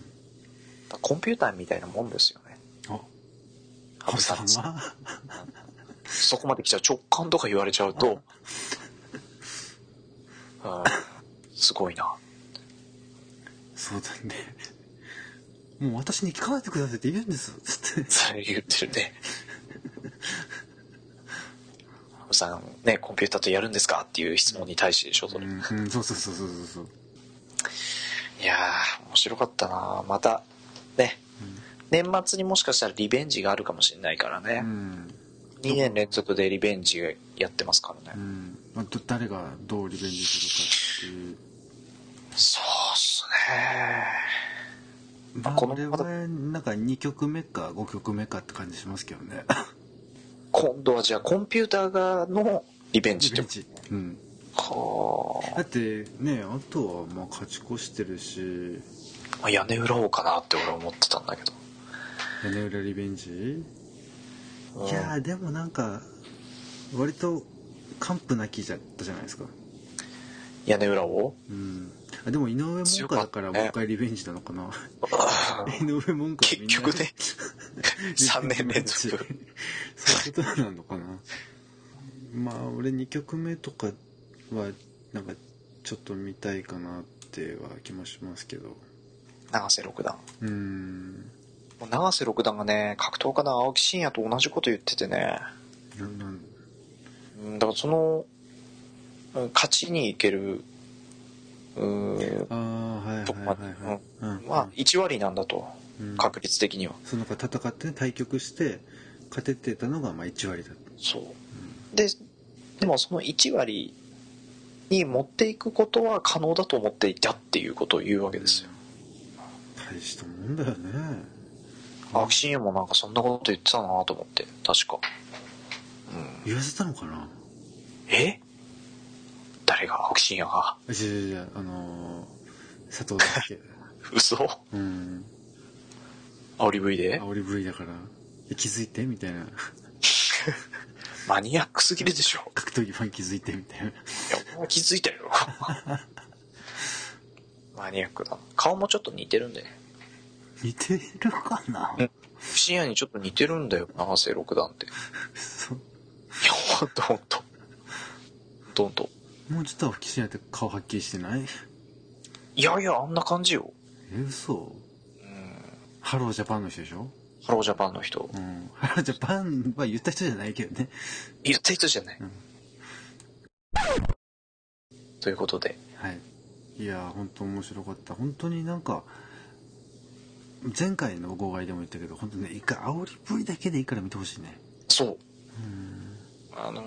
だコンピューターみたいなもんですよね。あ。羽生さんは？そこまで来ちゃう直感とか言われちゃうと、うん、すごいな。そうだね。もう私に聞かないでくださいって言うんです。つってそれ言ってるね。ムさんねコンピューターとやるんですかっていう質問に対してでしょそれ、うん、うん、そうそうそうそうそう。そういやー面白かったな。またね、年末にもしかしたらリベンジがあるかもしれないからね、うん2年連続でリベンジやってますからね、うん。まあ、ど誰がどうリベンジするかっていう。そうっすね。まあこの俺はなんか2曲目か5曲目かって感じしますけどね。今度はじゃあコンピューター側のリベンジって。リベンジ。うん。はだってねあとはまあ勝ち越してるし。あ屋根裏をかなって俺は思ってたんだけど。屋根裏リベンジ？うんいやーでもなんか割と完膚なきじゃったじゃないですか。屋根裏を？うん。あでも井上門下だからもう一回リベンジなのかな。井上門下結局ね。3年連続。そういうことなのかな。まあ俺2曲目とかはなんかちょっと見たいかなっては気もしますけど。永瀬六段。うん永瀬六段がね格闘家の青木真也と同じこと言っててね。うんだからそのうん勝ちにいけるうんああはいはいとこまで。まあ1割なんだと。うん。確率的には。その戦ってね対局して勝ててたのがまあ1割だそう。ででもその1割に持っていくことは可能だと思っていたっていうことを言うわけですよ。大したもんだよね青木真也もなんかそんなこと言ってたなと思って。確か。うん。言わせたのかな？え？誰が青木真也が？あ違う違うあのー、佐藤大輔 嘘？うん。煽り V で？煽り V だから。え気づいてみたいな。マニアックすぎるでしょ。格闘技ファン気づいてみたいな。いやもう気づいたよ。マニアックだ。顔もちょっと似てるんで似てるかな？うん深夜にちょっと似てるんだよ永瀬六段って。いそうやほんとほんと。どんともうちょっと吹きしないて顔はっきりしてない？いやいやあんな感じよ。え嘘。うん。ハロージャパンの人でしょ？ハロージャパンの人。うん。ハロージャパンは言った人じゃないけどね。言った人じゃない、うん。ということで。はい。いやー本当面白かった。本当になんか前回の号外でも言ったけど本当ね一回煽り V だけでいいから見てほしいね。そう。うん。あのー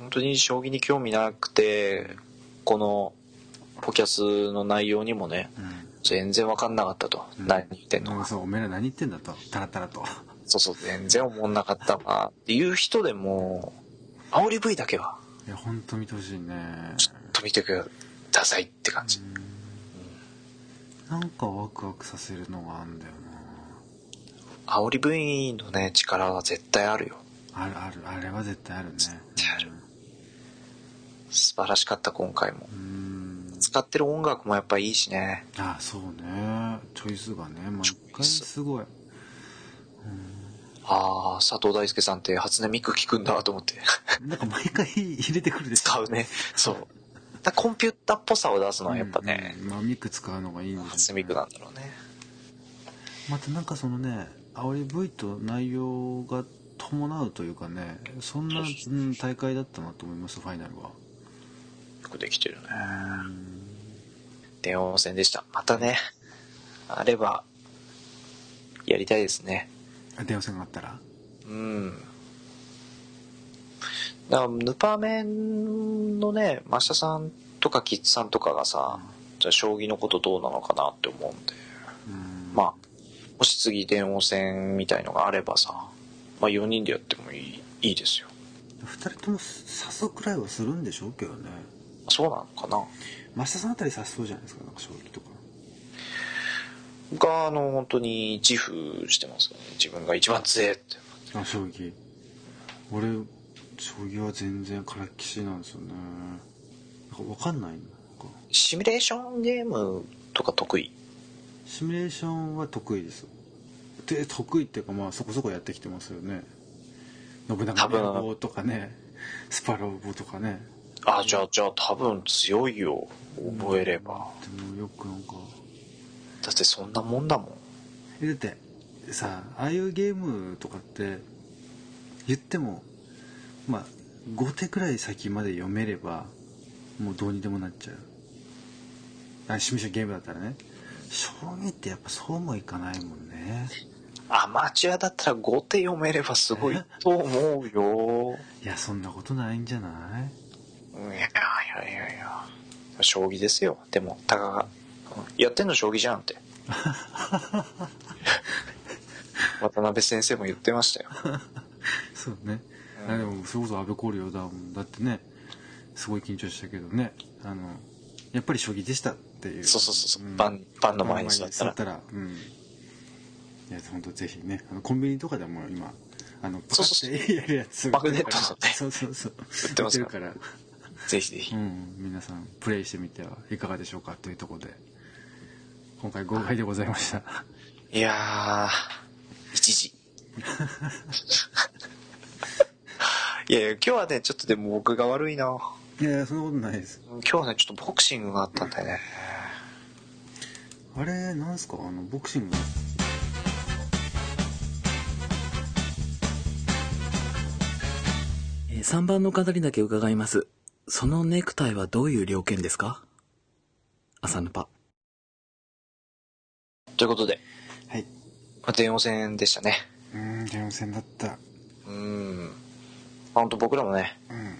本当に将棋に興味なくてこのポキャスの内容にもね全然分かんなかったと、うん。何言ってんのそう。おめえら何言ってんだと。タラタラと。そうそう。全然思んなかった。わっていう人でも煽り V だけは。いや本当見てほしいね。ちょっと見てくださいって感じ、なんかワクワクさせるのがあんだよ煽り V のね力は絶対あるよ。なあるある。あれは絶対あるね。対ある。素晴らしかった今回も。うん。使ってる音楽もやっぱいいしね。あそうね。チョイスがね毎回すごい。ああ佐藤大輔さんって初音ミク聞くんだと思って。なんか毎回入れてくるでしょ。使うね。そうだコンピューターっぽさを出すのはやっぱね、うん。うんまあミク使うのがいいんで初音ミクなんだろうね。またなんかそのね煽り V と内容が伴うというかねそんな、うん、大会だったなと思いますファイナルは。よくできてるね。うん。電王戦でした。またねあればやりたいですね。あ電話線があったら？うんだからヌパメンのね増田さんとかキッズさんとかがさ、じゃあ将棋のことどうなのかなって思うんで。うん。まあもし次電王戦みたいのがあればさ、まあ、4人でやってもいいいいですよ。2人とも誘うくらいはするんでしょうけどね。そうなのかな。増田さんあたり誘そうじゃないですかなんか将棋とか。があの本当に自負してますね。自分が一番強えって。あ将棋。俺将棋は全然からっきしなんですよね。なんか分かんない。シミュレーションゲームとか得意？シミュレーションは得意です。で得意っていうかまあそこそこやってきてますよね。信長の野望とかね。スパロボとかね。あじゃあじゃあ多分強いよ。覚えれば。でもよくなんか。だってそんなもんだもん。えだってさああいうゲームとかって言ってもまあ5手くらい先まで読めればもうどうにでもなっちゃうあシミュレーションゲームだったらね将棋ってやっぱそうもいかないもんねアマチュアだったら5手読めればすごいと思うよ。いやそんなことないんじゃない？いやいやいやいや。将棋ですよ。でも、たかが。うんやってんの将棋じゃんって。渡辺先生も言ってましたよ。そうね、うん。あでもそれこそ安倍光陵だもん。だってねすごい緊張したけどね。あのやっぱり将棋でしたっていう。そうそうそうそう、ん。パン、パンの前に座ったら。座ったら。うん。いや本当ぜひねあのコンビニとかでも今あのパカそうそう。ッてやるやつ。マグネットのねそうそうそう。売ってますか売るから。ぜひぜひ。う。ん。皆さんプレイしてみてはいかがでしょうかというところで。今回号外でございました。いやー、一時。いやいや、今日はね、ちょっとでも僕が悪いな。いやいやそんなことないです今日はね、ちょっとボクシングがあったんだよね。あれなんすか？あのボクシングえー3番の方にだけ伺います。そのネクタイはどういう料件ですか？朝ヌパ。ということで、はいまあ電王戦でしたね。うーん電戦だったうーん。まあ本当僕らもね、うん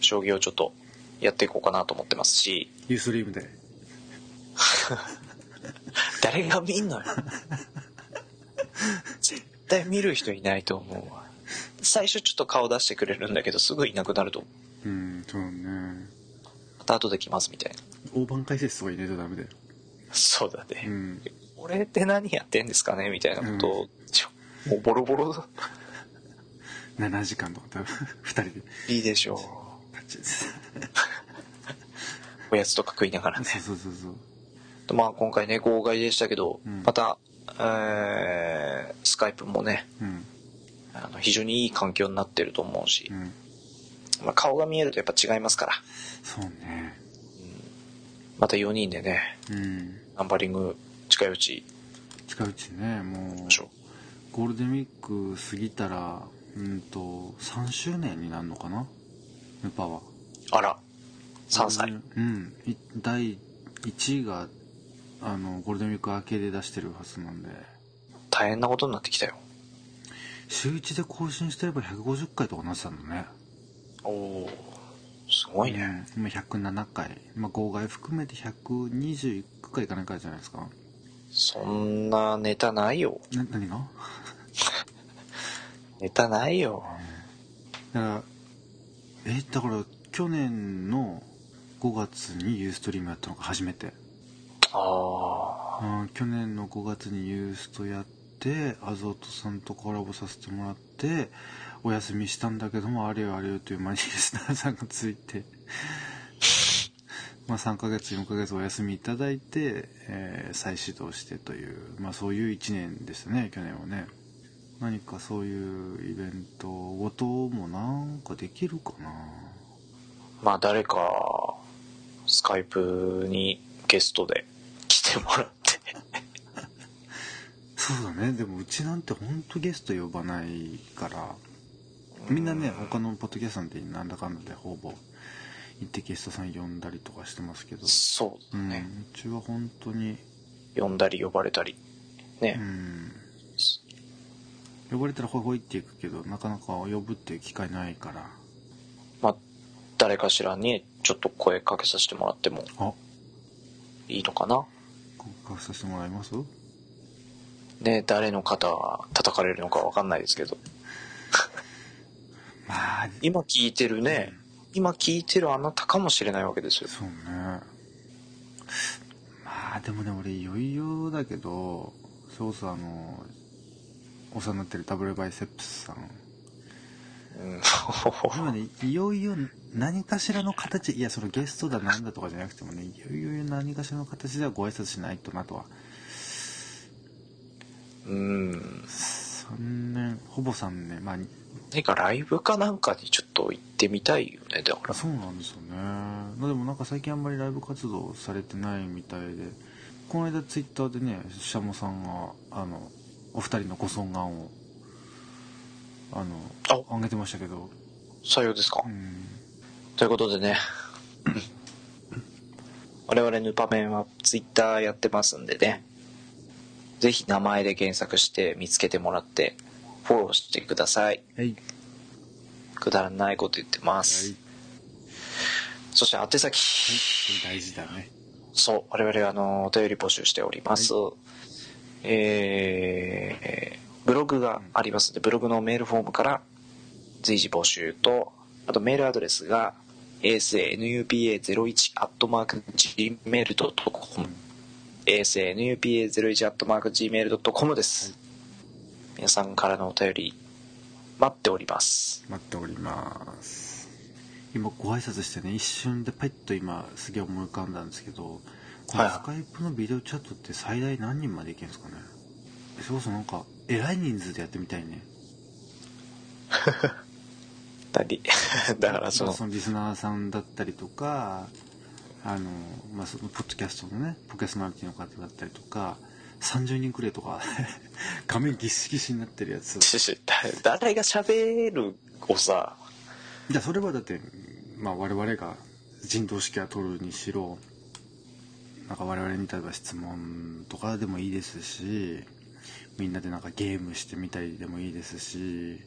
将棋をちょっとやっていこうかなと思ってますし、ユーストリームで 誰が見んのよ。絶対見る人いないと思うわ。最初ちょっと顔出してくれるんだけど、すぐいなくなると思う。うんそうねまた後で来ますみたいな。大盤解説とか入れるとダメだよそうだね。うん俺って何やってんですかねみたいなことを、ちょもうボロボロだ7時間とか多分2人で。いいでしょう。おやつとか食いながらね。そうそうそうそう。まあ今回ね、号外でしたけど、うん。また、えー、スカイプもね、うん。あの非常にいい環境になってると思うしう、ん。まあ、顔が見えるとやっぱ違いますから、そうね。また4人でね、うん。ナンバリング近いうち近いうちねもう。ゴールデンウィーク過ぎたらうんと3周年になるのかな？ヌパは。あら、3歳。うん。い第1位があのゴールデンウィーク明けで出してるはずなんで。大変なことになってきたよ。週1で更新してれば150回とかなってたんだね。おおすごいね。うん今107回、まあ、号外含めて121回いかないかじゃないですか。そんなネタないよ。な何が？ネタないよ。だからえだから去年の5月にユーストリームやったのが初めて。あうん去年の5月にユーストやってアゾートさんとコラボさせてもらってお休みしたんだけどもあれよあれよという間にリスナーさんがついて。まあ3ヶ月4ヶ月お休みいただいて、えー再始動してというまあそういう1年でしたね去年はね何かそういうイベントごともなんかできるかな？あ。まあ誰か、スカイプにゲストで来てもらって。そうだねでもうちなんてほんとゲスト呼ばないからみんなね他のポッドキャストなんてなんだかんだでほぼ行ってゲストさん呼んだりとかしてますけど、そううん、だね。うちは本当に呼んだり呼ばれたり。ね。うん呼ばれたらホイホイって行くけどなかなか呼ぶっていう機会ないから。まあ、誰かしらにちょっと声かけさせてもらってもあ。いいのかな？書かさせてもらいます？ね、誰の肩が叩かれるのかわかんないですけど。まあ。今聞いてるね、今聞いてるあなたかもしれないわけですよ。そうね。まあでもね俺いよいよだけどそうそうあのお世話になってるダブルバイセップスさん。うん。今ねいよいよ何かしらの形いやそのゲストだなんだとかじゃなくてもねいよいよ何かしらの形ではご挨拶しないとなとは。うん。3年ほぼ3年。まあ何かライブかなんかにちょっと行ってみたいよね、だから。そうなんですよね。まあでもなんか最近あんまりライブ活動されてないみたいで。この間ツイッターでねシャモさんがあのお二人のご尊願をあのあ。上げてましたけど。採用ですか、うん。ということでね。我々ヌパメンはツイッターやってますんでね。ぜひ名前で検索して見つけてもらってフォローしてください。はい。くだらないこと言ってます、はい。そして宛先、大事だね。そう。我々あのお便り募集しております、えーブログがあります。のでブログのメールフォームから随時募集とあとメールアドレスが asanupa01-gmail.com asanupa01-gmail.com です、皆さんからのお便り待っております。待っております。今ご挨拶してね一瞬でパイッと今すげえ思い浮かんだんですけどこのはい。スカイプのビデオチャットって最大何人までいけるんですかね？それこそなんかえらい人数でやってみたいね。何 だからそのまあそのリスナーさんだったりとかあの、まあ、そのポッドキャストのねポケスナリティの方だったりとか30人くらいとか 画面ギシギシになってるやつ。誰が喋るをさ。いやそれはだって、まあ、我々が人道式は取るにしろなんか我々に例えば質問とかでもいいですしみんなでなんかゲームしてみたりでもいいですし。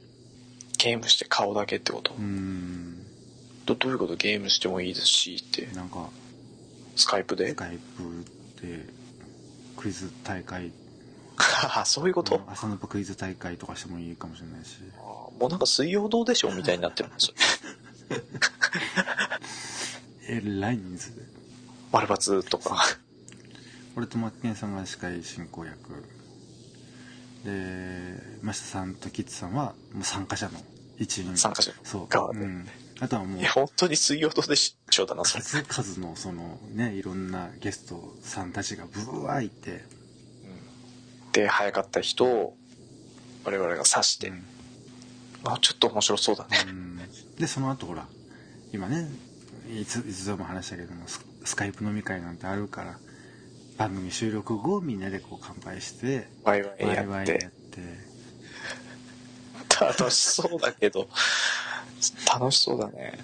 ゲームして顔だけってこと、うーん。どどういうこと？ゲームしてもいいですしって。なんかスカイプで？スカイプでクイズ大会。そういうこと、朝のパクイズ大会とかしてもいいかもしれないし。もうなんか水曜どうでしょうみたいになってるんです。よ えらい人数で丸バツとか。俺とマッケンさんが司会進行役。で真下さんとキッズさんはもう参加者の一員。参加者そう、側で。うん、あとはもう。いや本当に水曜どうでしょうだなそれ。数々のそのねいろんなゲストさんたちがブワーいて、で早かった人を我々が指して、うん。あちょっと面白そうだね、うん。でその後ほら今ねいついつでも話したけどもススカイプ飲み会なんてあるから番組収録後みんなでこう乾杯してワイワイやって。やって。楽しそうだけど楽しそうだね。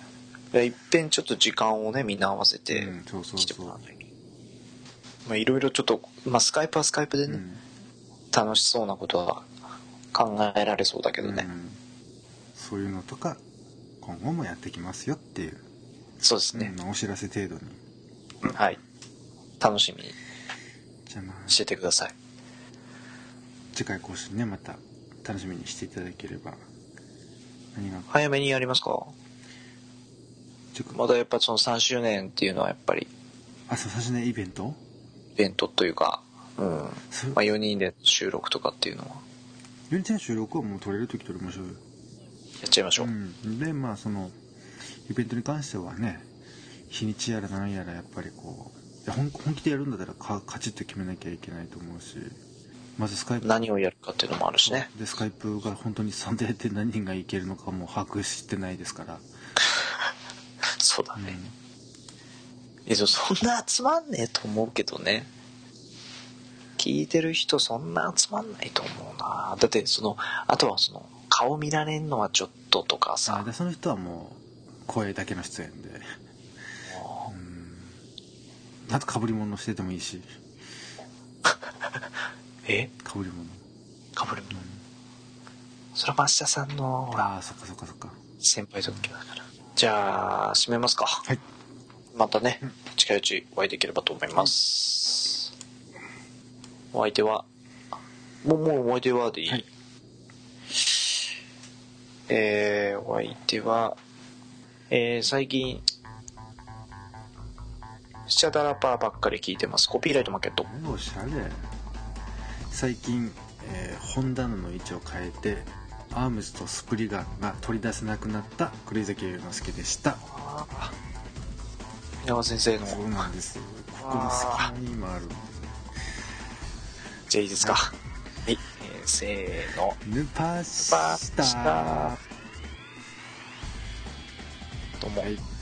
でいっぺんちょっと時間をねみんな合わせて来てもらうのに。まあいろいろちょっとまあスカイプはスカイプでね、うん。楽しそうなことは考えられそうだけどね、うん。そういうのとか今後もやってきますよっていう、そうですね、うんお知らせ程度にはい。楽しみにじゃあまあ。しててください。次回更新ねまた楽しみにしていただければ。何が？早めにやりますか？まだやっぱその3周年っていうのはやっぱり。あそう最初ねイベント？イベントというかうん。まあ、4人で収録とかっていうのは。ユニちゃん収録はもう撮れる時撮りましょうよ。やっちゃいましょう、うん、でまあそのイベントに関してはね日にちやら何やらやっぱりこう本本気でやるんだったらかカチッと決めなきゃいけないと思うしまずスカイプ。何をやるかっていうのもあるしね。でスカイプが本当に参加で何人がいけるのかも把握してないですから、そうだね、うん。いやでもそんな集まんねえと思うけどね。聞いてる人そんな集まんないと思うな。だってそのあとはその顔見られんのはちょっととかあさでその人はもう声だけの出演でうんあとかぶり物しててもいいし。え？かぶり物。かぶるのそれは増田さんのああそっかそっかそっか。先輩特許だから。じゃあ締めますか。はい。またね近いうちお会いできればと思います。お相手は？もうもうお相手はでいい、はい。えー、お相手は？えー、最近スチャダラパーばっかり聞いてます。コピーライトマーケット。おしゃれ。最近、えー本棚の位置を変えてアームズとスプリガンが取り出せなくなった栗崎龍之介でした。稲葉先生の。そうなんですここの隙間に今ある。じゃあいいですか。はい、えー、せーの。ヌパシタどうも、はい